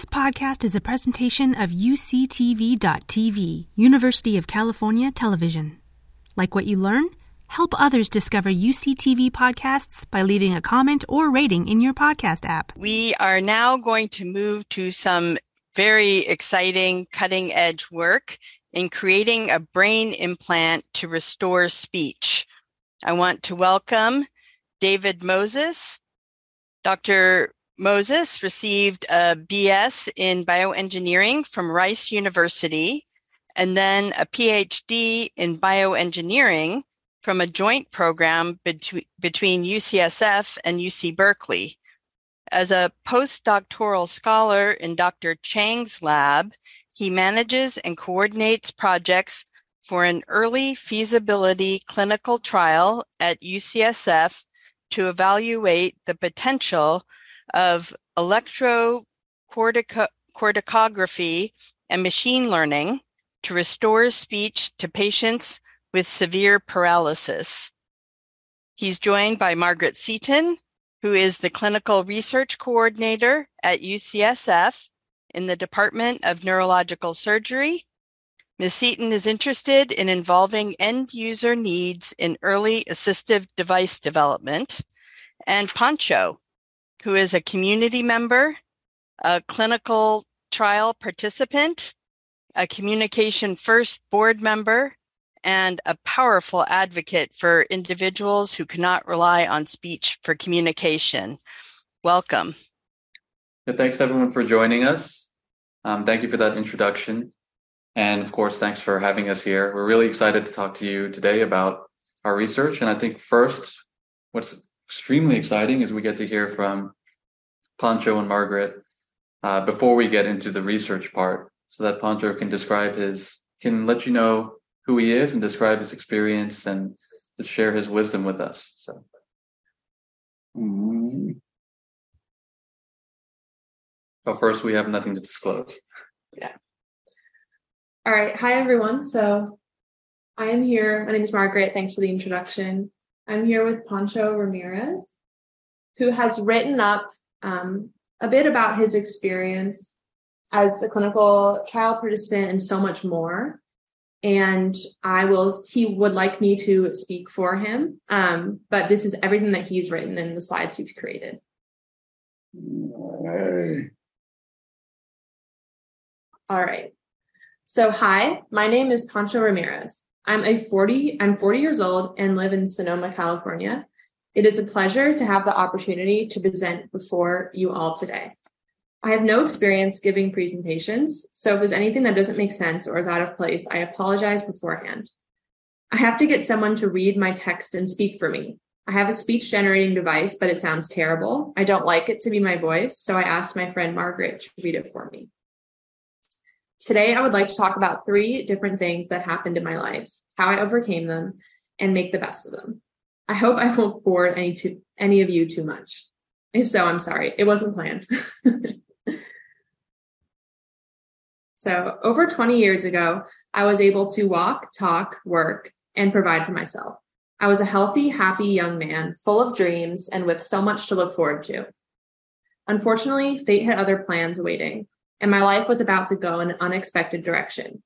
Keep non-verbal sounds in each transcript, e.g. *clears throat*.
This podcast is a presentation of UCTV.tv, University of California Television. Like what you learn? Help others discover UCTV podcasts by leaving a comment or rating in your podcast app. We are now going to move to some very exciting cutting edge work in creating a brain implant to restore speech. I want to welcome David Moses. Dr. Moses received a BS in bioengineering from Rice University and then a PhD in bioengineering from a joint program between, between UCSF and UC Berkeley. As a postdoctoral scholar in Dr. Chang's lab, he manages and coordinates projects for an early feasibility clinical trial at UCSF to evaluate the potential of electrocorticography and machine learning to restore speech to patients with severe paralysis. He's joined by Margaret Seaton, who is the clinical research coordinator at UCSF in the Department of Neurological Surgery. Ms. Seaton is interested in involving end user needs in early assistive device development. And Pancho, who is a community member, a clinical trial participant, a CommunicationFIRST board member, and a powerful advocate for individuals who cannot rely on speech for communication. Welcome. Thanks everyone for joining us. Um, thank you for that introduction. And of course, thanks for having us here. We're really excited to talk to you today about our research. And I think first, what's extremely exciting is we get to hear from Pancho and Margaret uh, before we get into the research part so that Pancho can describe his, can let you know who he is and describe his experience and just share his wisdom with us. So. Mm-hmm. But first, we have nothing to disclose. Yeah. All right. Hi, everyone. So I am here. My name is Margaret. Thanks for the introduction. I'm here with Pancho Ramirez, who has written up um, a bit about his experience as a clinical trial participant and so much more. And I will, he would like me to speak for him. Um, but this is everything that he's written in the slides he's created. Hey. All right. So, hi, my name is Pancho Ramirez. I'm a 40, I'm 40 years old and live in Sonoma, California. It is a pleasure to have the opportunity to present before you all today. I have no experience giving presentations, so if there's anything that doesn't make sense or is out of place, I apologize beforehand. I have to get someone to read my text and speak for me. I have a speech generating device, but it sounds terrible. I don't like it to be my voice, so I asked my friend Margaret to read it for me. Today, I would like to talk about three different things that happened in my life, how I overcame them, and make the best of them. I hope I won't bore any to any of you too much. If so, I'm sorry. It wasn't planned. *laughs* so, over 20 years ago, I was able to walk, talk, work, and provide for myself. I was a healthy, happy young man, full of dreams and with so much to look forward to. Unfortunately, fate had other plans awaiting, and my life was about to go in an unexpected direction.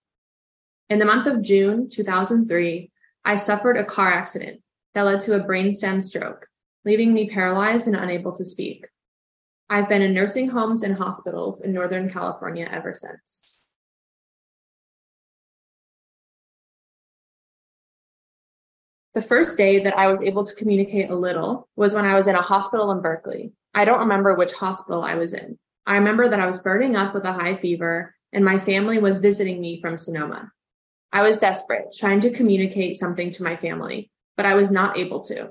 In the month of June 2003, I suffered a car accident that led to a brainstem stroke, leaving me paralyzed and unable to speak. I've been in nursing homes and hospitals in Northern California ever since. The first day that I was able to communicate a little was when I was in a hospital in Berkeley. I don't remember which hospital I was in. I remember that I was burning up with a high fever and my family was visiting me from Sonoma. I was desperate, trying to communicate something to my family, but I was not able to.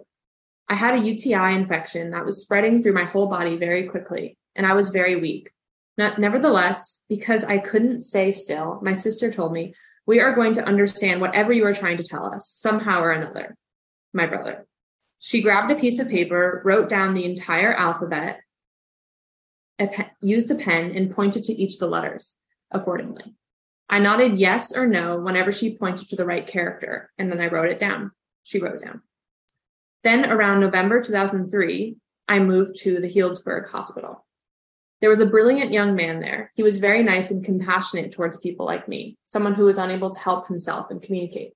I had a UTI infection that was spreading through my whole body very quickly, and I was very weak. Not, nevertheless, because I couldn't stay still, my sister told me, We are going to understand whatever you are trying to tell us, somehow or another. My brother. She grabbed a piece of paper, wrote down the entire alphabet, a pen, used a pen, and pointed to each of the letters accordingly. I nodded yes or no whenever she pointed to the right character, and then I wrote it down she wrote it down. Then around November 2003, I moved to the Healdsburg Hospital. There was a brilliant young man there. He was very nice and compassionate towards people like me, someone who was unable to help himself and communicate.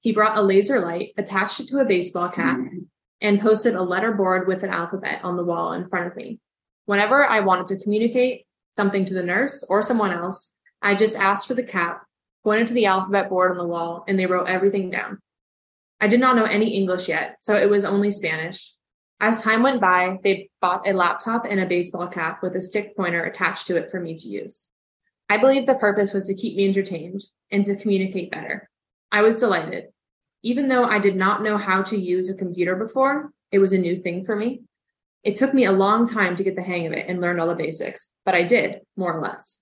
He brought a laser light, attached it to a baseball cap, mm-hmm. and posted a letter board with an alphabet on the wall in front of me. Whenever I wanted to communicate something to the nurse or someone else, I just asked for the cap, pointed to the alphabet board on the wall, and they wrote everything down. I did not know any English yet, so it was only Spanish. As time went by, they bought a laptop and a baseball cap with a stick pointer attached to it for me to use. I believe the purpose was to keep me entertained and to communicate better. I was delighted. Even though I did not know how to use a computer before, it was a new thing for me. It took me a long time to get the hang of it and learn all the basics, but I did, more or less.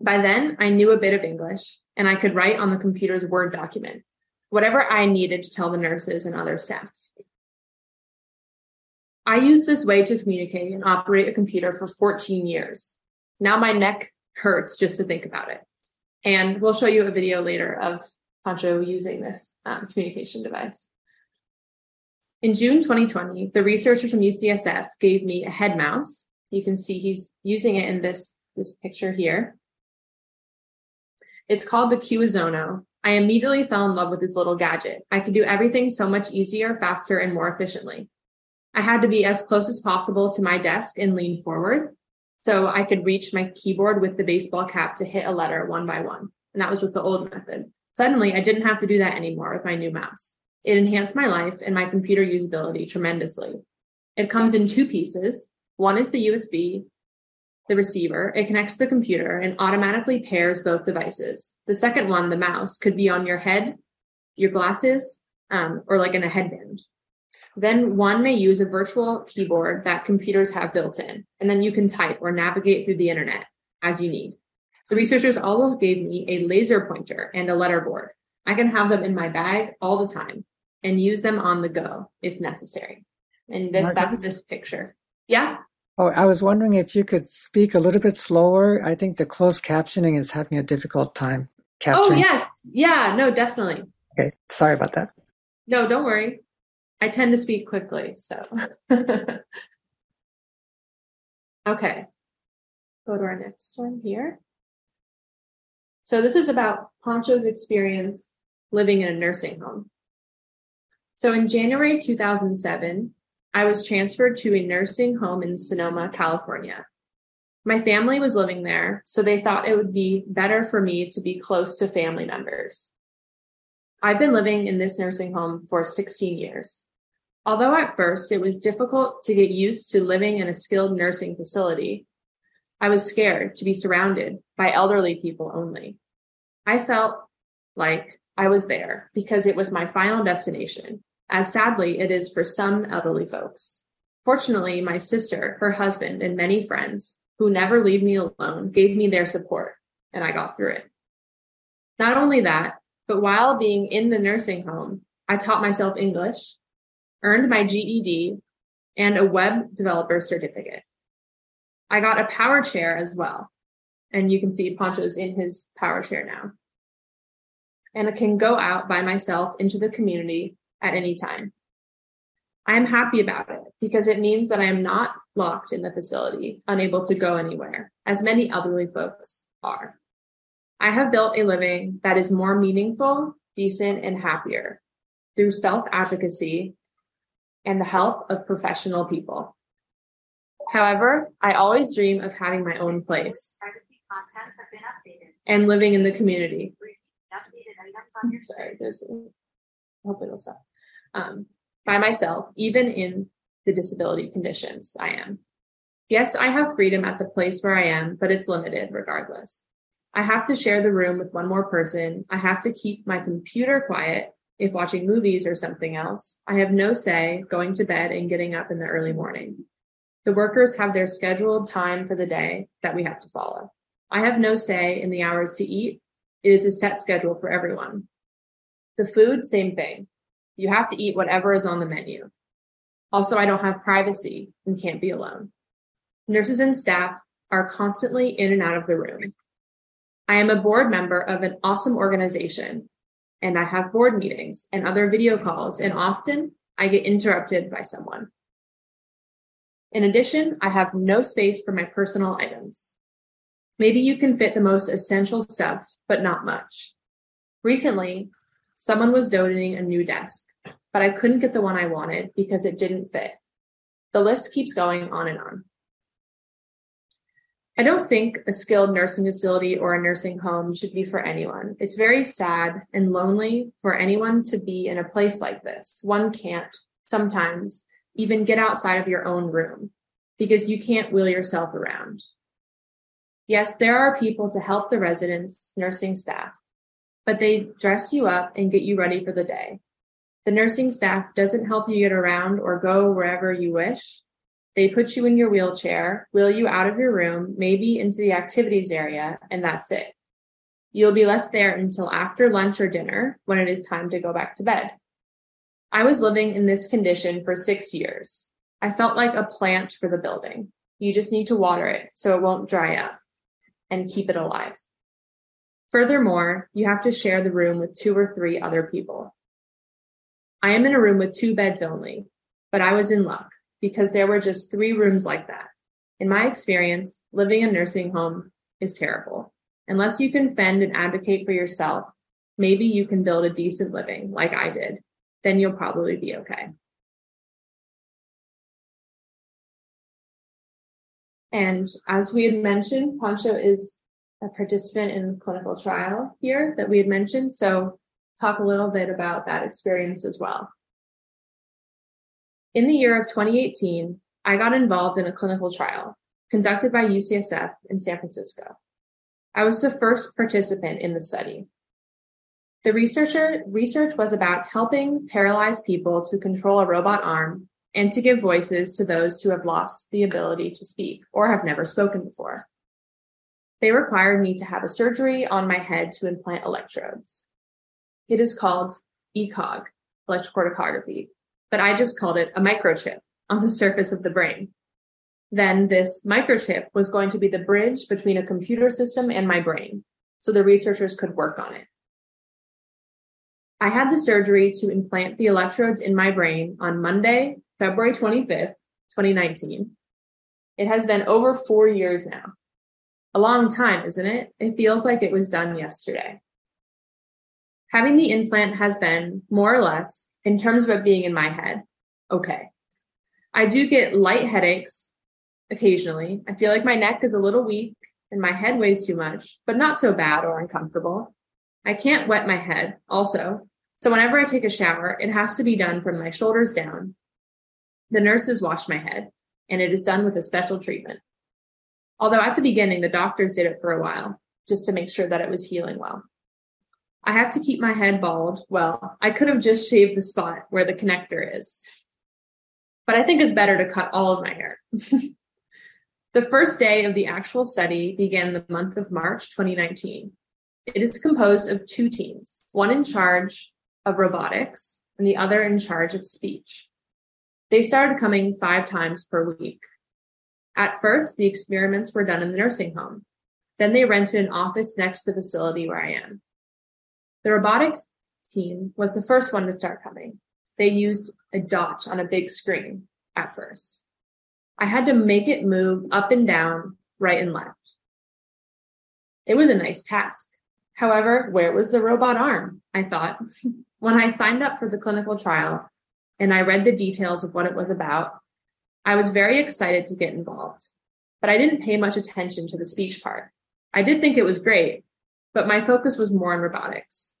By then, I knew a bit of English and I could write on the computer's Word document, whatever I needed to tell the nurses and other staff. I used this way to communicate and operate a computer for 14 years. Now my neck hurts just to think about it. And we'll show you a video later of Pancho using this um, communication device. In June 2020, the researchers from UCSF gave me a head mouse. You can see he's using it in this, this picture here. It's called the Quha Zono. I immediately fell in love with this little gadget. I could do everything so much easier, faster, and more efficiently. I had to be as close as possible to my desk and lean forward so I could reach my keyboard with the baseball cap to hit a letter one by one. And that was with the old method. Suddenly, I didn't have to do that anymore with my new mouse. It enhanced my life and my computer usability tremendously. It comes in two pieces. One is the USB, the receiver. It connects to the computer and automatically pairs both devices. The second one, the mouse, could be on your head, your glasses, um, or like in a headband. Then one may use a virtual keyboard that computers have built in, and then you can type or navigate through the internet as you need. The researchers also gave me a laser pointer and a letterboard. I can have them in my bag all the time and use them on the go if necessary. And this, that's this picture. Yeah. Oh, I was wondering if you could speak a little bit slower. I think the closed captioning is having a difficult time oh, capturing. Oh, yes. Yeah, no, definitely. Okay. Sorry about that. No, don't worry. I tend to speak quickly, so. *laughs* okay. Go to our next one here. So this is about Pancho's experience living in a nursing home. So in January 2007, I was transferred to a nursing home in Sonoma, California. My family was living there, so they thought it would be better for me to be close to family members. I've been living in this nursing home for 16 years. Although at first it was difficult to get used to living in a skilled nursing facility, I was scared to be surrounded by elderly people only. I felt like I was there because it was my final destination, as sadly it is for some elderly folks. Fortunately, my sister, her husband, and many friends who never leave me alone gave me their support, and I got through it. Not only that, but while being in the nursing home, I taught myself English, earned my GED, and a web developer certificate. I got a power chair as well. And you can see Pancho's in his power chair now. And I can go out by myself into the community at any time. I am happy about it because it means that I am not locked in the facility, unable to go anywhere, as many elderly folks are. I have built a living that is more meaningful, decent, and happier through self advocacy and the help of professional people. However, I always dream of having my own place and living in the community. Sorry, there's. Hopefully, it'll stop. Um, by myself, even in the disability conditions I am. Yes, I have freedom at the place where I am, but it's limited regardless. I have to share the room with one more person. I have to keep my computer quiet if watching movies or something else. I have no say going to bed and getting up in the early morning. The workers have their scheduled time for the day that we have to follow. I have no say in the hours to eat. It is a set schedule for everyone. The food, same thing. You have to eat whatever is on the menu. Also, I don't have privacy and can't be alone. Nurses and staff are constantly in and out of the room. I am a board member of an awesome organization and I have board meetings and other video calls, and often I get interrupted by someone. In addition, I have no space for my personal items. Maybe you can fit the most essential stuff, but not much. Recently, someone was donating a new desk, but I couldn't get the one I wanted because it didn't fit. The list keeps going on and on. I don't think a skilled nursing facility or a nursing home should be for anyone. It's very sad and lonely for anyone to be in a place like this. One can't sometimes even get outside of your own room because you can't wheel yourself around. Yes, there are people to help the residents, nursing staff, but they dress you up and get you ready for the day. The nursing staff doesn't help you get around or go wherever you wish. They put you in your wheelchair, wheel you out of your room, maybe into the activities area, and that's it. You'll be left there until after lunch or dinner when it is time to go back to bed. I was living in this condition for six years. I felt like a plant for the building. You just need to water it so it won't dry up and keep it alive. Furthermore, you have to share the room with two or three other people. I am in a room with two beds only, but I was in luck because there were just three rooms like that. In my experience, living in a nursing home is terrible. Unless you can fend and advocate for yourself, maybe you can build a decent living like I did. Then you'll probably be okay. And as we had mentioned, Pancho is a participant in the clinical trial here that we had mentioned. So talk a little bit about that experience as well. In the year of 2018, I got involved in a clinical trial conducted by UCSF in San Francisco. I was the first participant in the study. The researcher research was about helping paralyzed people to control a robot arm and to give voices to those who have lost the ability to speak or have never spoken before. They required me to have a surgery on my head to implant electrodes. It is called ECOG, electrocorticography, but I just called it a microchip on the surface of the brain. Then this microchip was going to be the bridge between a computer system and my brain, so the researchers could work on it. I had the surgery to implant the electrodes in my brain on Monday, February 25th, 2019. It has been over four years now. A long time, isn't it? It feels like it was done yesterday. Having the implant has been more or less in terms of it being in my head, okay. I do get light headaches occasionally. I feel like my neck is a little weak and my head weighs too much, but not so bad or uncomfortable. I can't wet my head also. So whenever I take a shower, it has to be done from my shoulders down. The nurses wash my head and it is done with a special treatment. Although at the beginning, the doctors did it for a while just to make sure that it was healing well. I have to keep my head bald. Well, I could have just shaved the spot where the connector is, but I think it's better to cut all of my hair. *laughs* the first day of the actual study began the month of March 2019. It is composed of two teams, one in charge of robotics and the other in charge of speech. They started coming five times per week. At first, the experiments were done in the nursing home. Then they rented an office next to the facility where I am. The robotics team was the first one to start coming. They used a dot on a big screen at first. I had to make it move up and down, right and left. It was a nice task. However, where was the robot arm? I thought. *laughs* when I signed up for the clinical trial and I read the details of what it was about, I was very excited to get involved, but I didn't pay much attention to the speech part. I did think it was great, but my focus was more on robotics.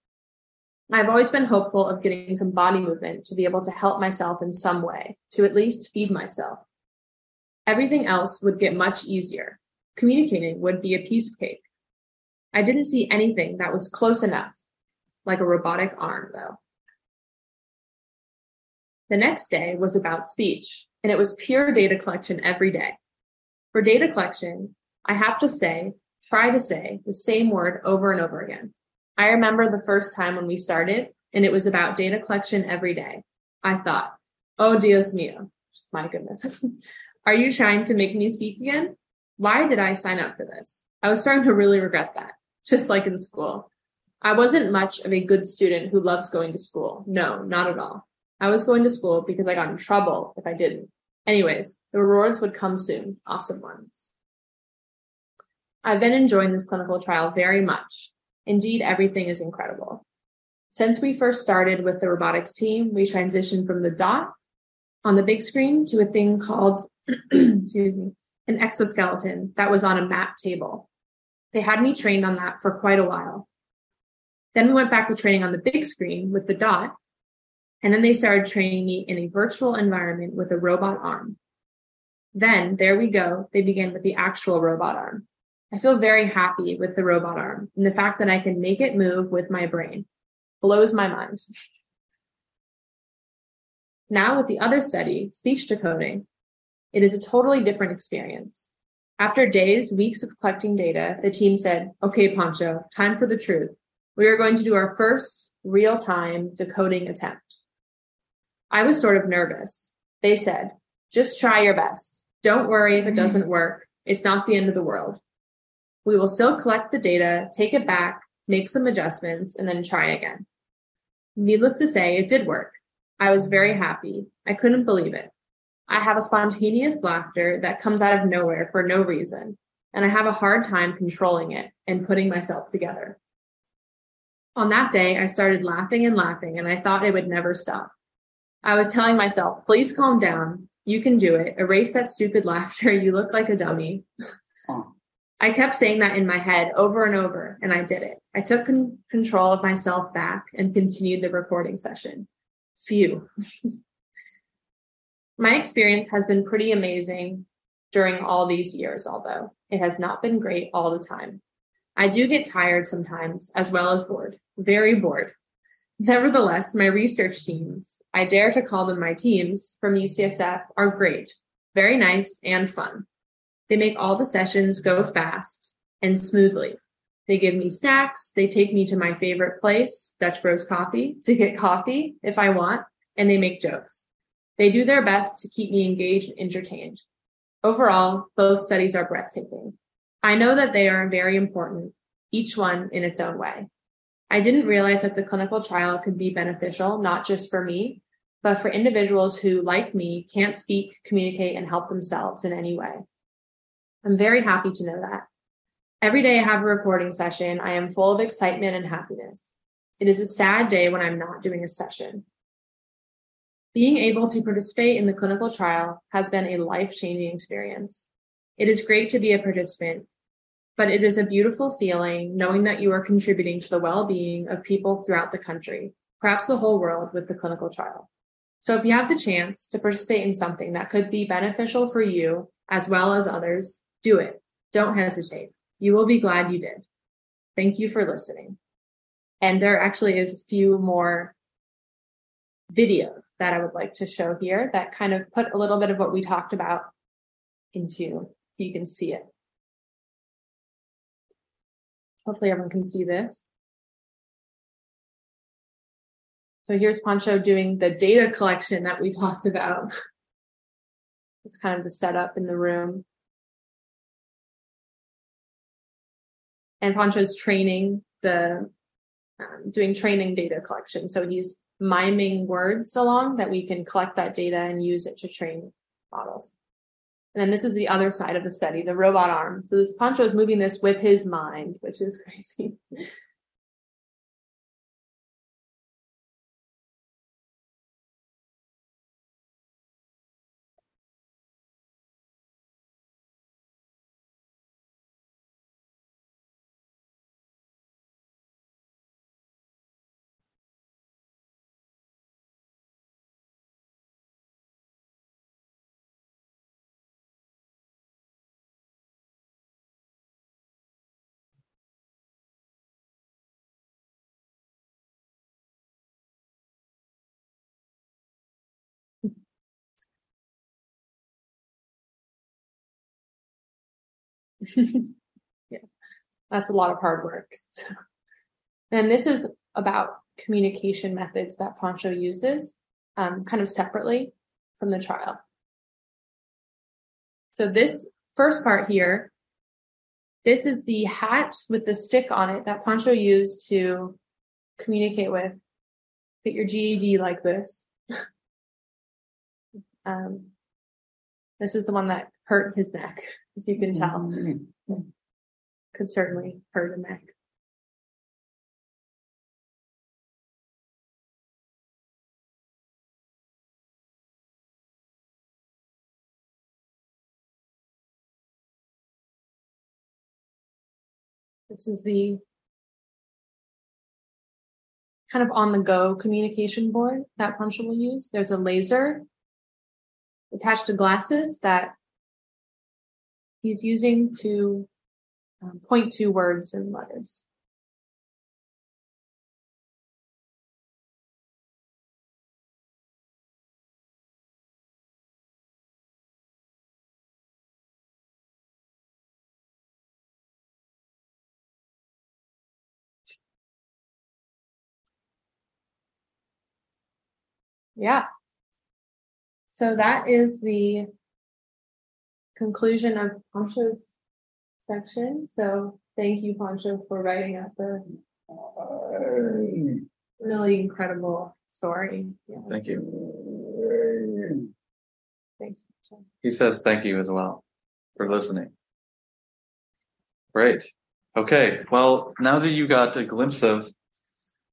I've always been hopeful of getting some body movement to be able to help myself in some way, to at least feed myself. Everything else would get much easier. Communicating would be a piece of cake. I didn't see anything that was close enough, like a robotic arm, though. The next day was about speech, and it was pure data collection every day. For data collection, I have to say, try to say the same word over and over again. I remember the first time when we started and it was about data collection every day. I thought, oh, Dios mío, my goodness. *laughs* Are you trying to make me speak again? Why did I sign up for this? I was starting to really regret that, just like in school. I wasn't much of a good student who loves going to school. No, not at all. I was going to school because I got in trouble if I didn't. Anyways, the rewards would come soon. Awesome ones. I've been enjoying this clinical trial very much. Indeed, everything is incredible. Since we first started with the robotics team, we transitioned from the dot on the big screen to a thing called, *clears throat* excuse me, an exoskeleton that was on a map table. They had me trained on that for quite a while. Then we went back to training on the big screen with the dot, and then they started training me in a virtual environment with a robot arm. Then there we go. They began with the actual robot arm. I feel very happy with the robot arm and the fact that I can make it move with my brain blows my mind. Now with the other study, speech decoding, it is a totally different experience. After days, weeks of collecting data, the team said, okay, Pancho, time for the truth. We are going to do our first real time decoding attempt. I was sort of nervous. They said, just try your best. Don't worry if it mm-hmm. doesn't work. It's not the end of the world. We will still collect the data, take it back, make some adjustments, and then try again. Needless to say, it did work. I was very happy. I couldn't believe it. I have a spontaneous laughter that comes out of nowhere for no reason, and I have a hard time controlling it and putting myself together. On that day, I started laughing and laughing, and I thought it would never stop. I was telling myself, please calm down. You can do it. Erase that stupid *laughs* laughter. You look like a dummy. Oh. I kept saying that in my head over and over, and I did it. I took con- control of myself back and continued the recording session. Phew. *laughs* my experience has been pretty amazing during all these years, although it has not been great all the time. I do get tired sometimes, as well as bored, very bored. *laughs* Nevertheless, my research teams, I dare to call them my teams from UCSF, are great, very nice, and fun. They make all the sessions go fast and smoothly. They give me snacks. They take me to my favorite place, Dutch Bros Coffee, to get coffee if I want, and they make jokes. They do their best to keep me engaged and entertained. Overall, both studies are breathtaking. I know that they are very important, each one in its own way. I didn't realize that the clinical trial could be beneficial, not just for me, but for individuals who, like me, can't speak, communicate, and help themselves in any way. I'm very happy to know that. Every day I have a recording session, I am full of excitement and happiness. It is a sad day when I'm not doing a session. Being able to participate in the clinical trial has been a life changing experience. It is great to be a participant, but it is a beautiful feeling knowing that you are contributing to the well being of people throughout the country, perhaps the whole world with the clinical trial. So if you have the chance to participate in something that could be beneficial for you as well as others, do it. Don't hesitate. You will be glad you did. Thank you for listening. And there actually is a few more videos that I would like to show here that kind of put a little bit of what we talked about into, you can see it. Hopefully everyone can see this. So here's Pancho doing the data collection that we *laughs* talked about. it's kind of the setup in the room. and Pancho's training the um, doing training data collection. So he's miming words along that we can collect that data and use it to train models. And then this is the other side of the study, the robot arm. So this Pancho is moving this with his mind, which is *laughs* crazy. *laughs* yeah, that's a lot of hard work. *laughs* And this is about communication methods that Pancho uses um, kind of separately from the trial. So this first part here, this is the hat with the stick on it that Pancho used to communicate with. Get your GED like this. *laughs* um, This is the one that hurt his neck, as you can tell. Mm-hmm. Could certainly hurt a neck. This is the kind of on the go communication board that Pancho will use. There's a laser attached to glasses that he's using to um, point to words and letters. Yeah. So that is the conclusion of Pancho's section. So thank you, Pancho, for writing up the really incredible story. Yeah. Thank you. Thanks. He says thank you as well for listening. Great. Okay. Well, now that you got a glimpse of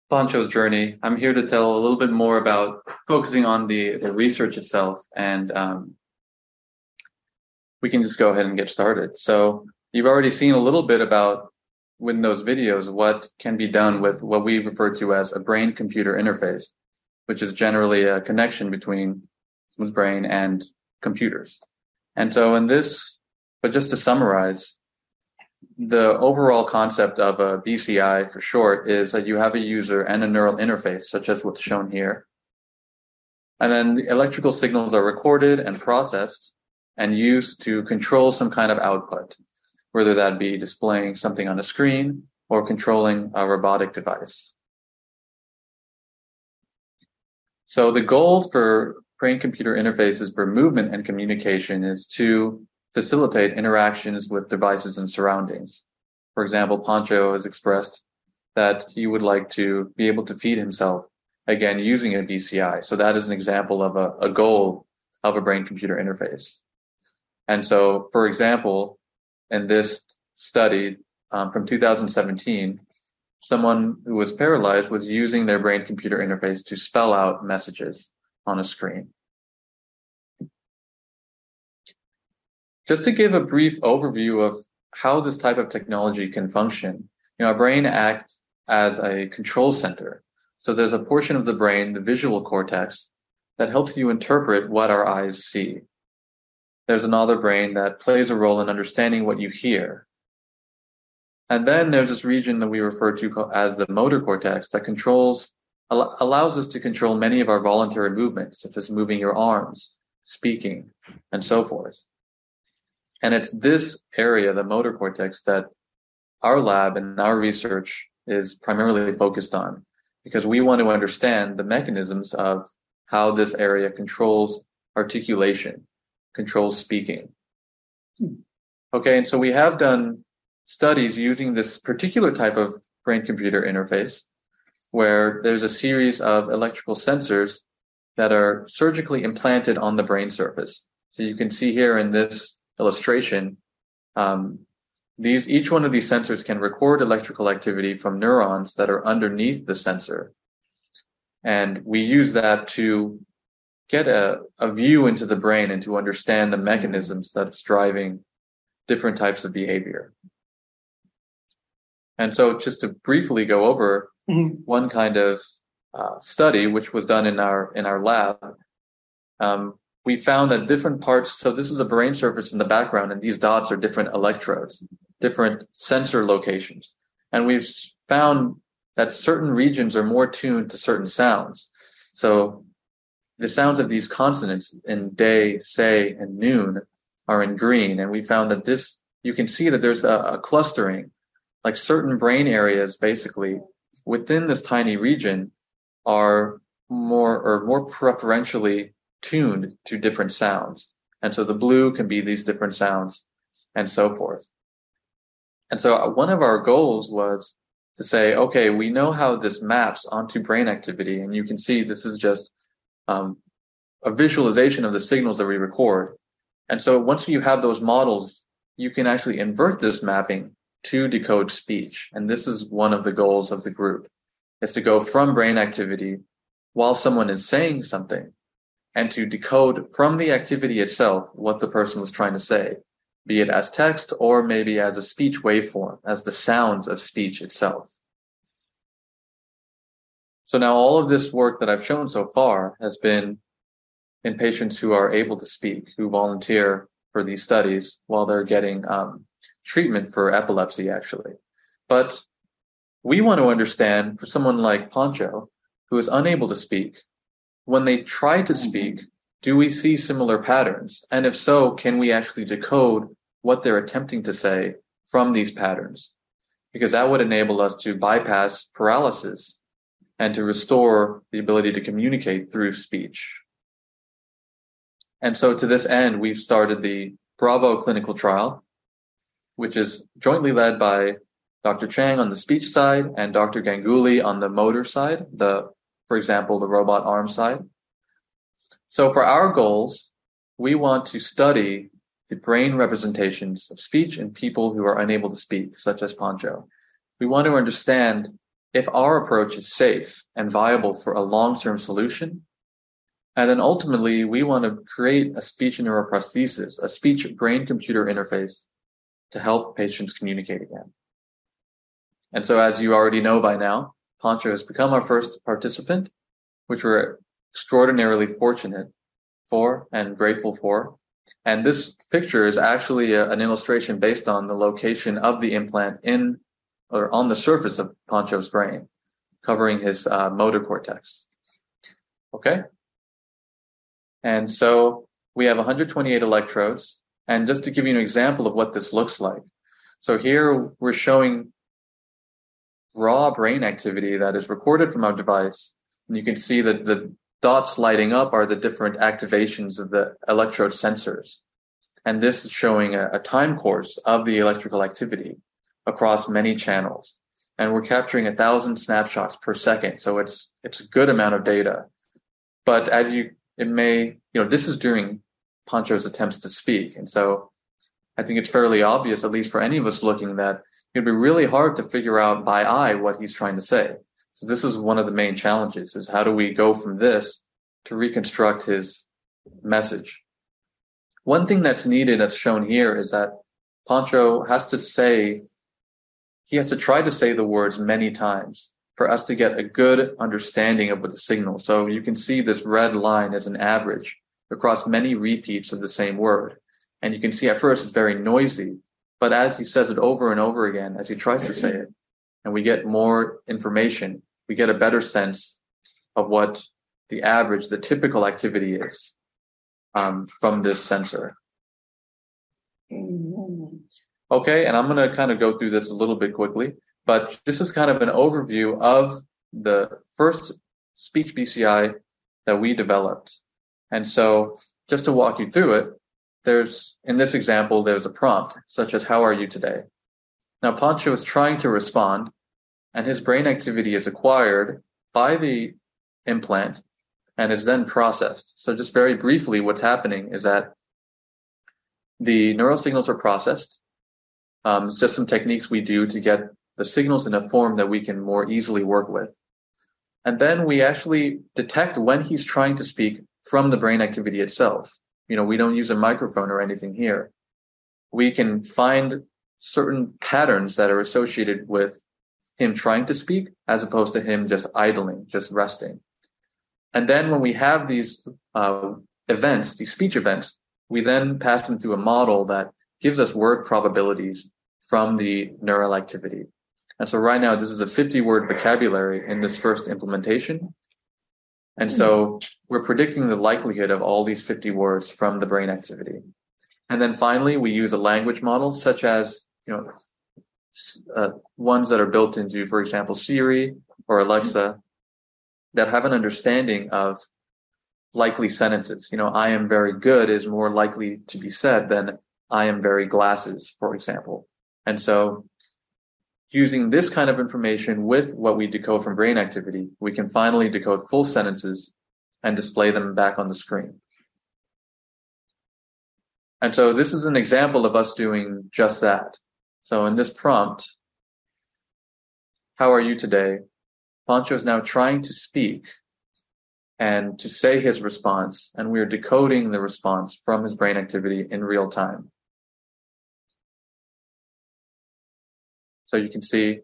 Pancho's journey, I'm here to tell a little bit more about focusing on the, the research itself and um, we can just go ahead and get started. So you've already seen a little bit about in those videos what can be done with what we refer to as a brain computer interface, which is generally a connection between someone's brain and computers. And so in this, but just to summarize, the overall concept of a BCI for short is that you have a user and a neural interface, such as what's shown here. And then the electrical signals are recorded and processed and used to control some kind of output, whether that be displaying something on a screen or controlling a robotic device. So the goals for brain computer interfaces for movement and communication is to facilitate interactions with devices and surroundings. For example, Pancho has expressed that he would like to be able to feed himself again using a BCI. So that is an example of a, a goal of a brain computer interface. And so, for example, in this study um, from 2017, someone who was paralyzed was using their brain computer interface to spell out messages on a screen. Just to give a brief overview of how this type of technology can function, you know, our brain acts as a control center. So there's a portion of the brain, the visual cortex, that helps you interpret what our eyes see. There's another brain that plays a role in understanding what you hear. And then there's this region that we refer to as the motor cortex that controls, allows us to control many of our voluntary movements, such as moving your arms, speaking, and so forth. And it's this area, the motor cortex, that our lab and our research is primarily focused on because we want to understand the mechanisms of how this area controls articulation, controls speaking. Okay, and so we have done studies using this particular type of brain computer interface where there's a series of electrical sensors that are surgically implanted on the brain surface. So you can see here in this illustration, um, these each one of these sensors can record electrical activity from neurons that are underneath the sensor. And we use that to get a, a view into the brain and to understand the mechanisms that's driving different types of behavior. And so just to briefly go over mm-hmm. one kind of uh, study, which was done in our, in our lab, um, we found that different parts, so this is a brain surface in the background, and these dots are different electrodes, different sensor locations. And we've found that certain regions are more tuned to certain sounds. So the sounds of these consonants in day, say, and noon are in green. And we found that this, you can see that there's a, a clustering, like certain brain areas basically within this tiny region are more or more preferentially tuned to different sounds. And so the blue can be these different sounds and so forth. And so one of our goals was to say, okay, we know how this maps onto brain activity. And you can see this is just um, a visualization of the signals that we record. And so once you have those models, you can actually invert this mapping to decode speech. And this is one of the goals of the group is to go from brain activity while someone is saying something and to decode from the activity itself what the person was trying to say, be it as text or maybe as a speech waveform, as the sounds of speech itself. So now all of this work that I've shown so far has been in patients who are able to speak, who volunteer for these studies while they're getting um, treatment for epilepsy, actually. But we want to understand for someone like Pancho, who is unable to speak, when they try to mm-hmm. speak, do we see similar patterns? And if so, can we actually decode what they're attempting to say from these patterns? Because that would enable us to bypass paralysis and to restore the ability to communicate through speech. And so to this end, we've started the Bravo clinical trial, which is jointly led by Dr. Chang on the speech side and Dr. Ganguly on the motor side, the, for example, the robot arm side. So for our goals, we want to study the brain representations of speech in people who are unable to speak, such as Pancho. We want to understand if our approach is safe and viable for a long-term solution. And then ultimately, we want to create a speech neuroprosthesis, a speech brain computer interface to help patients communicate again. And so, as you already know by now, Pancho has become our first participant, which we're extraordinarily fortunate for and grateful for. And this picture is actually a, an illustration based on the location of the implant in or on the surface of Pancho's brain, covering his uh, motor cortex. Okay. And so we have 128 electrodes and just to give you an example of what this looks like. So here we're showing raw brain activity that is recorded from our device. And you can see that the dots lighting up are the different activations of the electrode sensors. And this is showing a, a time course of the electrical activity across many channels. And we're capturing a thousand snapshots per second. So it's, it's a good amount of data. But as you, it may, you know, this is during Pancho's attempts to speak. And so I think it's fairly obvious, at least for any of us looking, that it'd be really hard to figure out by eye what he's trying to say. So this is one of the main challenges is how do we go from this to reconstruct his message? One thing that's needed that's shown here is that Pancho has to say, he has to try to say the words many times for us to get a good understanding of what the signal. So you can see this red line as an average across many repeats of the same word. And you can see at first it's very noisy, but as he says it over and over again, as he tries to say it, and we get more information, we get a better sense of what the average, the typical activity is um, from this sensor. Okay, and I'm going to kind of go through this a little bit quickly, but this is kind of an overview of the first speech BCI that we developed. And so just to walk you through it, there's, in this example, there's a prompt such as, how are you today? Now, Pancho is trying to respond and his brain activity is acquired by the implant and is then processed. So just very briefly, what's happening is that the neural signals are processed. Um, it's just some techniques we do to get the signals in a form that we can more easily work with. And then we actually detect when he's trying to speak from the brain activity itself. You know, we don't use a microphone or anything here. We can find certain patterns that are associated with him trying to speak as opposed to him just idling, just resting. And then when we have these uh, events, these speech events, we then pass them through a model that gives us word probabilities from the neural activity. And so right now, this is a 50 word vocabulary in this first implementation. And so we're predicting the likelihood of all these 50 words from the brain activity. And then finally, we use a language model such as, you know, uh, ones that are built into, for example, Siri or Alexa that have an understanding of likely sentences. You know, I am very good is more likely to be said than I am very glasses, for example. And so using this kind of information with what we decode from brain activity, we can finally decode full sentences and display them back on the screen. And so this is an example of us doing just that. So in this prompt, how are you today? Pancho is now trying to speak and to say his response, and we're decoding the response from his brain activity in real time. So you can see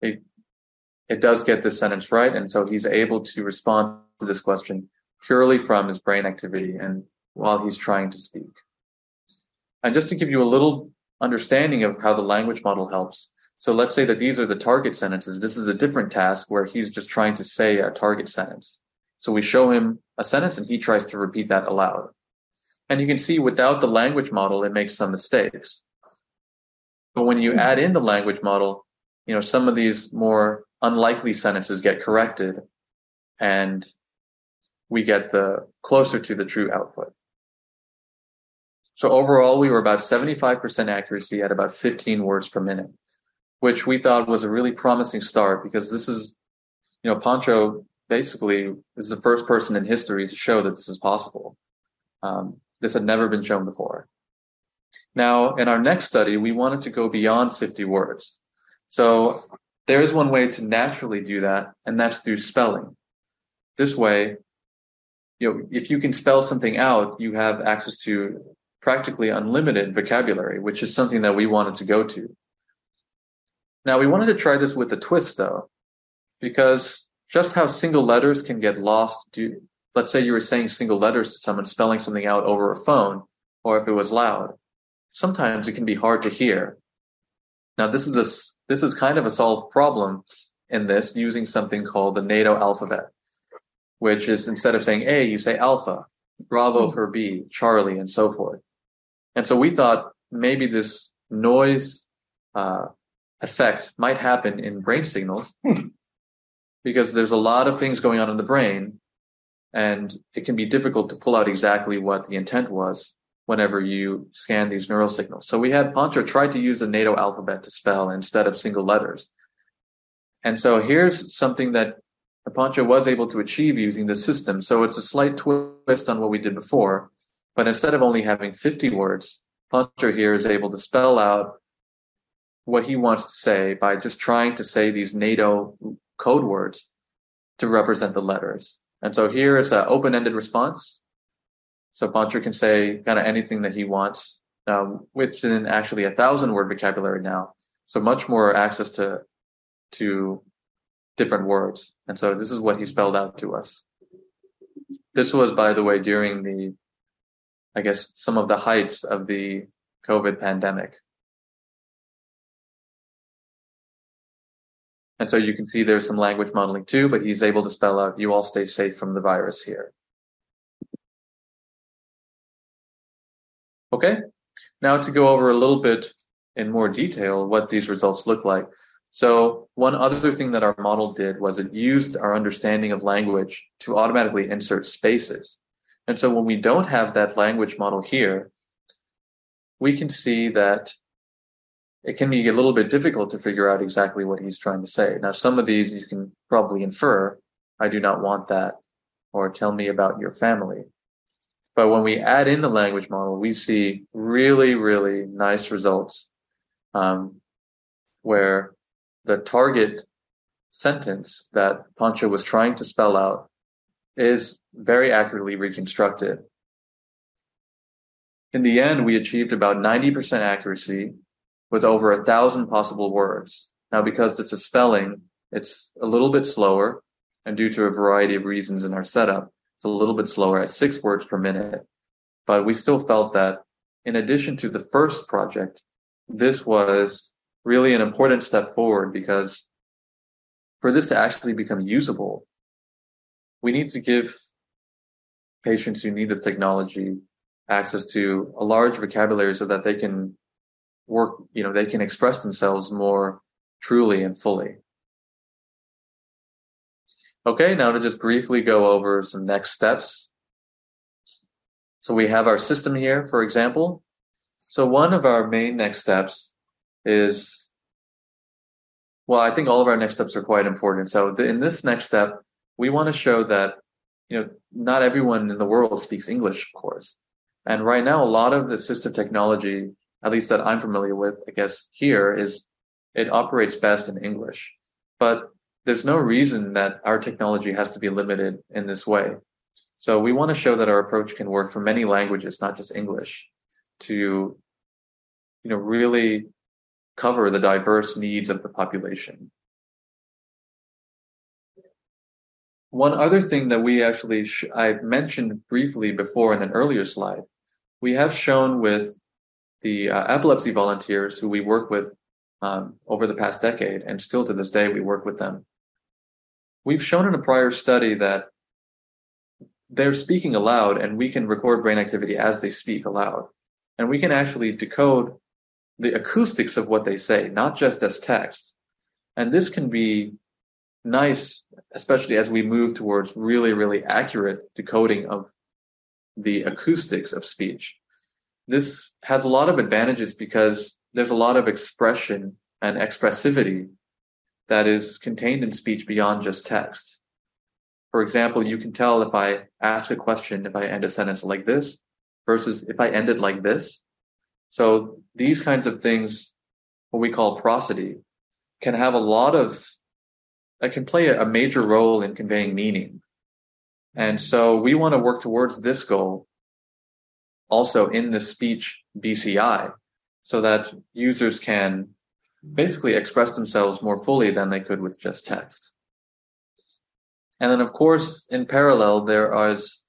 it, it does get this sentence right, and so he's able to respond to this question purely from his brain activity and while he's trying to speak. And just to give you a little understanding of how the language model helps. So let's say that these are the target sentences. This is a different task where he's just trying to say a target sentence. So we show him a sentence and he tries to repeat that aloud. And you can see without the language model, it makes some mistakes. But when you add in the language model, you know, some of these more unlikely sentences get corrected and we get the closer to the true output. So overall, we were about 75% accuracy at about 15 words per minute, which we thought was a really promising start because this is, you know, Pancho basically is the first person in history to show that this is possible. Um, this had never been shown before. Now, in our next study, we wanted to go beyond 50 words. So there is one way to naturally do that, and that's through spelling. This way, you know, if you can spell something out, you have access to practically unlimited vocabulary, which is something that we wanted to go to. Now, we wanted to try this with a twist, though, because just how single letters can get lost due, let's say you were saying single letters to someone spelling something out over a phone, or if it was loud, sometimes it can be hard to hear. Now, this is a, this is kind of a solved problem in this using something called the NATO alphabet, which is instead of saying A, you say alpha, Bravo for B, Charlie, and so forth. And so we thought maybe this noise uh, effect might happen in brain signals hmm. because there's a lot of things going on in the brain and it can be difficult to pull out exactly what the intent was whenever you scan these neural signals. So we had Pancho try to use the NATO alphabet to spell instead of single letters. And so here's something that Pancho was able to achieve using the system. So it's a slight twist on what we did before. But instead of only having 50 words, Pancho here is able to spell out what he wants to say by just trying to say these NATO code words to represent the letters. And so here is an open-ended response. So Pancho can say kind of anything that he wants um, within actually a thousand word vocabulary now. So much more access to to different words. And so this is what he spelled out to us. This was, by the way, during the I guess, some of the heights of the COVID pandemic. And so you can see there's some language modeling too, but he's able to spell out, you all stay safe from the virus here. Okay. Now to go over a little bit in more detail what these results look like. So one other thing that our model did was it used our understanding of language to automatically insert spaces. And so when we don't have that language model here, we can see that it can be a little bit difficult to figure out exactly what he's trying to say. Now, some of these you can probably infer, I do not want that, or tell me about your family. But when we add in the language model, we see really, really nice results um, where the target sentence that Pancho was trying to spell out is very accurately reconstructed. In the end, we achieved about 90% accuracy with over a thousand possible words. Now, because it's a spelling, it's a little bit slower, and due to a variety of reasons in our setup, it's a little bit slower at six words per minute. But we still felt that in addition to the first project, this was really an important step forward because for this to actually become usable, we need to give patients who need this technology access to a large vocabulary so that they can work, you know, they can express themselves more truly and fully. Okay, now to just briefly go over some next steps. So we have our system here, for example. So one of our main next steps is, well, I think all of our next steps are quite important. So in this next step, we want to show that you know not everyone in the world speaks English, of course. And right now, a lot of the assistive technology, at least that I'm familiar with, I guess here is it operates best in English. But there's no reason that our technology has to be limited in this way. So we want to show that our approach can work for many languages, not just English, to, you know, really cover the diverse needs of the population. One other thing that we actually, I mentioned briefly before in an earlier slide, we have shown with the uh, epilepsy volunteers who we work with um, over the past decade, and still to this day we work with them. We've shown in a prior study that they're speaking aloud, and we can record brain activity as they speak aloud, and we can actually decode the acoustics of what they say, not just as text. And this can be nice, especially as we move towards really, really accurate decoding of the acoustics of speech. This has a lot of advantages because there's a lot of expression and expressivity that is contained in speech beyond just text. For example, you can tell if I ask a question, if I end a sentence like this versus if I end it like this. So these kinds of things, what we call prosody, can have a lot of, it can play a major role in conveying meaning. And so we want to work towards this goal also in the speech BCI so that users can basically express themselves more fully than they could with just text. And then, of course, in parallel, there is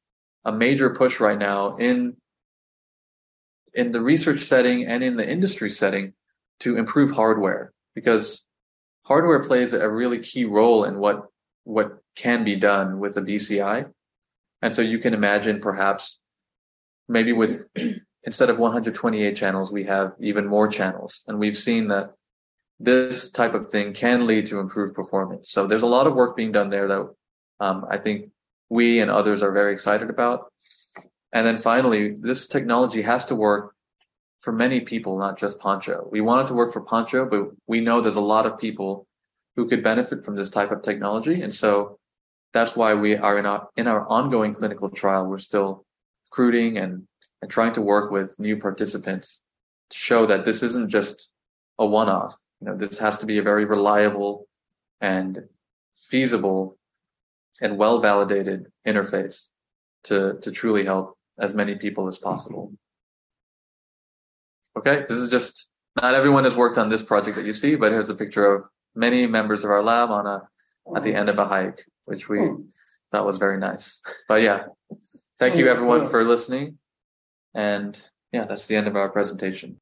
a major push right now in in the research setting and in the industry setting to improve hardware because hardware plays a really key role in what what can be done with a BCI. And so you can imagine perhaps maybe with *clears throat* instead of 128 channels, we have even more channels. And we've seen that this type of thing can lead to improved performance. So there's a lot of work being done there that um, I think we and others are very excited about. And then finally, this technology has to work for many people, not just Pancho. We want it to work for Pancho, but we know there's a lot of people who could benefit from this type of technology. And so that's why we are in our, in our ongoing clinical trial. We're still recruiting and and trying to work with new participants to show that this isn't just a one-off. You know, this has to be a very reliable and feasible and well-validated interface to, to truly help as many people as possible. Okay, this is just, not everyone has worked on this project that you see, but here's a picture of many members of our lab on a, at the end of a hike, which we hmm. thought was very nice. But yeah, thank you hmm. everyone for listening. And yeah, that's the end of our presentation.